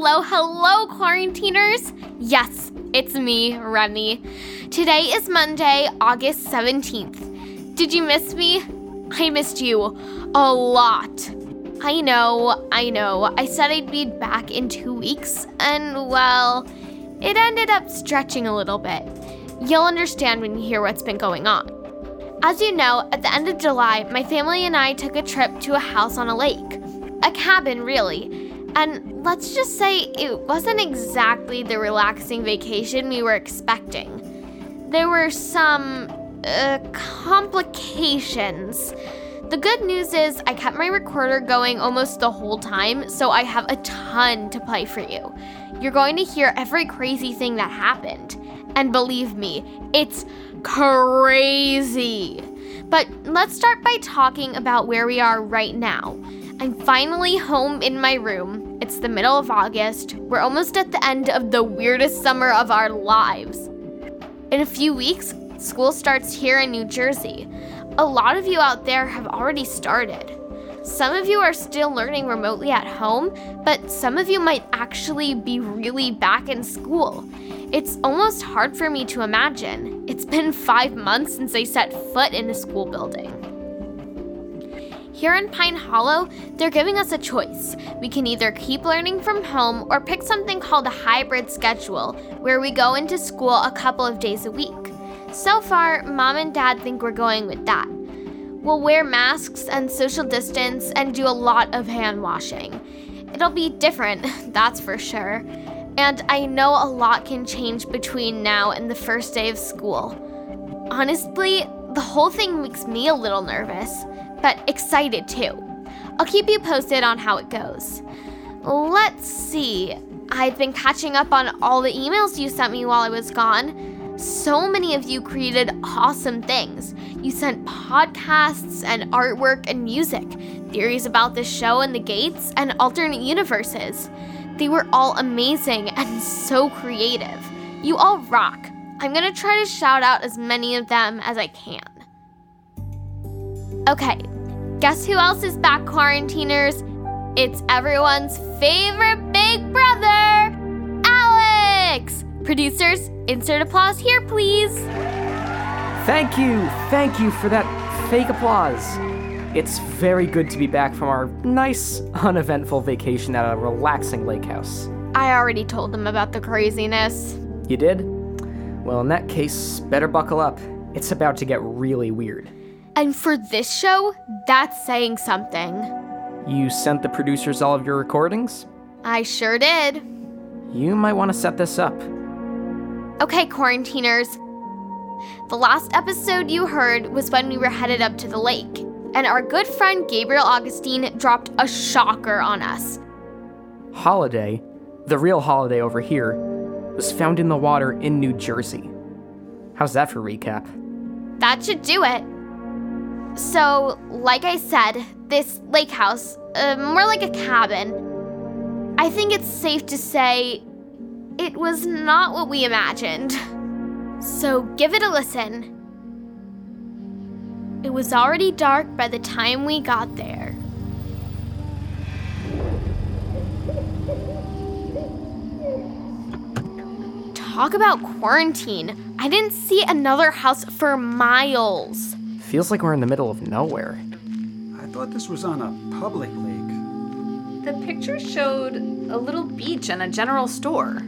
Hello, hello, quarantiners! Yes, it's me, Remy. Today is Monday, August 17th. Did you miss me? I missed you a lot. I know, I know. I said I'd be back in two weeks, and well, it ended up stretching a little bit. You'll understand when you hear what's been going on. As you know, at the end of July, my family and I took a trip to a house on a lake. A cabin, really. And let's just say it wasn't exactly the relaxing vacation we were expecting. There were some uh, complications. The good news is I kept my recorder going almost the whole time, so I have a ton to play for you. You're going to hear every crazy thing that happened. And believe me, it's crazy. But let's start by talking about where we are right now. I'm finally home in my room. It's the middle of August. We're almost at the end of the weirdest summer of our lives. In a few weeks, school starts here in New Jersey. A lot of you out there have already started. Some of you are still learning remotely at home, but some of you might actually be really back in school. It's almost hard for me to imagine. It's been five months since I set foot in a school building. Here in Pine Hollow, they're giving us a choice. We can either keep learning from home or pick something called a hybrid schedule, where we go into school a couple of days a week. So far, mom and dad think we're going with that. We'll wear masks and social distance and do a lot of hand washing. It'll be different, that's for sure. And I know a lot can change between now and the first day of school. Honestly, the whole thing makes me a little nervous, but excited too. I'll keep you posted on how it goes. Let's see. I've been catching up on all the emails you sent me while I was gone. So many of you created awesome things. You sent podcasts and artwork and music, theories about the show and the gates, and alternate universes. They were all amazing and so creative. You all rock. I'm gonna try to shout out as many of them as I can. Okay, guess who else is back, quarantiners? It's everyone's favorite big brother, Alex! Producers, insert applause here, please. Thank you, thank you for that fake applause. It's very good to be back from our nice, uneventful vacation at a relaxing lake house. I already told them about the craziness. You did? Well, in that case, better buckle up. It's about to get really weird. And for this show, that's saying something. You sent the producers all of your recordings? I sure did. You might want to set this up. Okay, quarantiners. The last episode you heard was when we were headed up to the lake, and our good friend Gabriel Augustine dropped a shocker on us. Holiday, the real holiday over here, was found in the water in New Jersey. How's that for recap? That should do it. So, like I said, this lake house, uh, more like a cabin, I think it's safe to say it was not what we imagined. So, give it a listen. It was already dark by the time we got there. Talk about quarantine. I didn't see another house for miles. Feels like we're in the middle of nowhere. I thought this was on a public lake. The picture showed a little beach and a general store.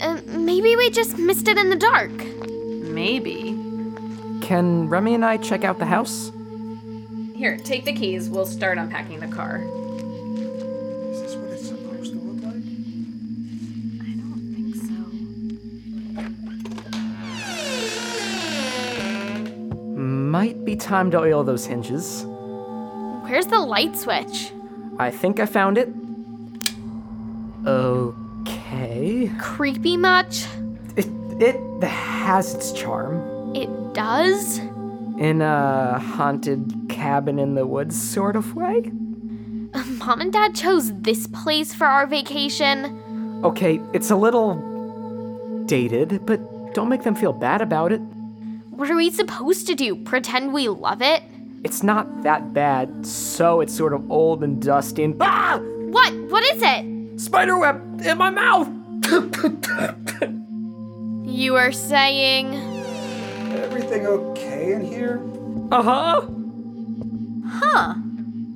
Uh, maybe we just missed it in the dark. Maybe. Can Remy and I check out the house? Here, take the keys. We'll start unpacking the car. Might be time to oil those hinges. Where's the light switch? I think I found it. Okay. Creepy much? It, it has its charm. It does? In a haunted cabin in the woods sort of way? Mom and Dad chose this place for our vacation. Okay, it's a little dated, but don't make them feel bad about it. What are we supposed to do? Pretend we love it? It's not that bad, so it's sort of old and dusty and. Ah! What? What is it? Spiderweb in my mouth! You are saying. Everything okay in here? uh huh. Huh.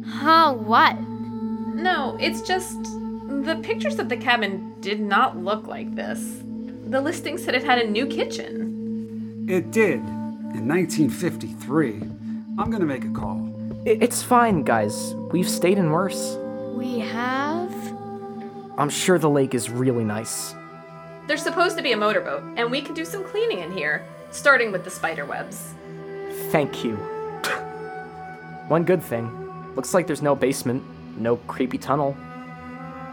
Huh, what? No, it's just the pictures of the cabin did not look like this. The listing said it had a new kitchen. It did. In 1953. I'm gonna make a call. It's fine, guys. We've stayed in worse. We have. I'm sure the lake is really nice. There's supposed to be a motorboat, and we can do some cleaning in here, starting with the spider webs. Thank you. One good thing looks like there's no basement, no creepy tunnel.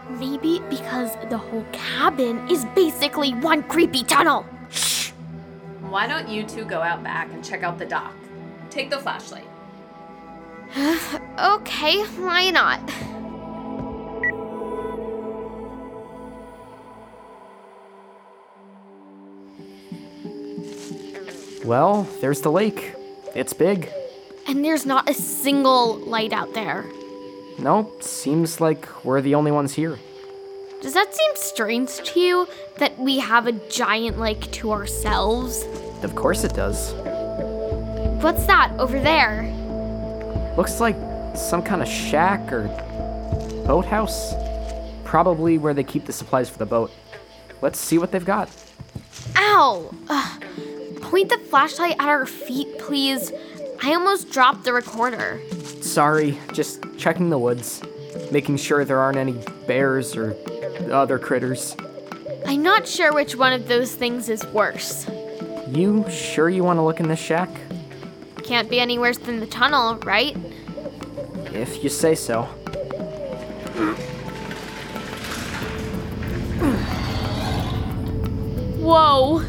Maybe because the whole cabin is basically one creepy tunnel. Why don't you two go out back and check out the dock? Take the flashlight. Okay, why not? Well, there's the lake. It's big. And there's not a single light out there. Nope, seems like we're the only ones here. Does that seem strange to you that we have a giant lake to ourselves? Of course it does. What's that over there? Looks like some kind of shack or boathouse. Probably where they keep the supplies for the boat. Let's see what they've got. Ow! Ugh. Point the flashlight at our feet, please. I almost dropped the recorder. Sorry, just checking the woods, making sure there aren't any bears or other critters. I'm not sure which one of those things is worse. You sure you want to look in this shack? Can't be any worse than the tunnel, right? If you say so. Whoa!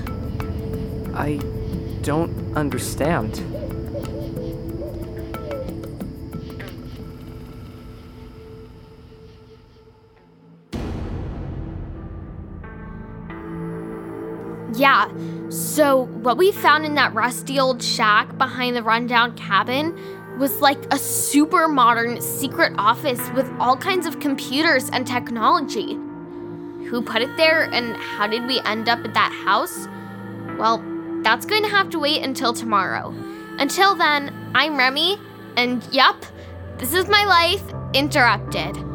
I don't understand. Yeah, so what we found in that rusty old shack behind the rundown cabin was like a super modern secret office with all kinds of computers and technology. Who put it there and how did we end up at that house? Well, that's going to have to wait until tomorrow. Until then, I'm Remy, and yup, this is my life interrupted.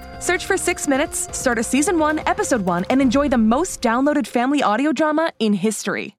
Search for Six Minutes, start a season one, episode one, and enjoy the most downloaded family audio drama in history.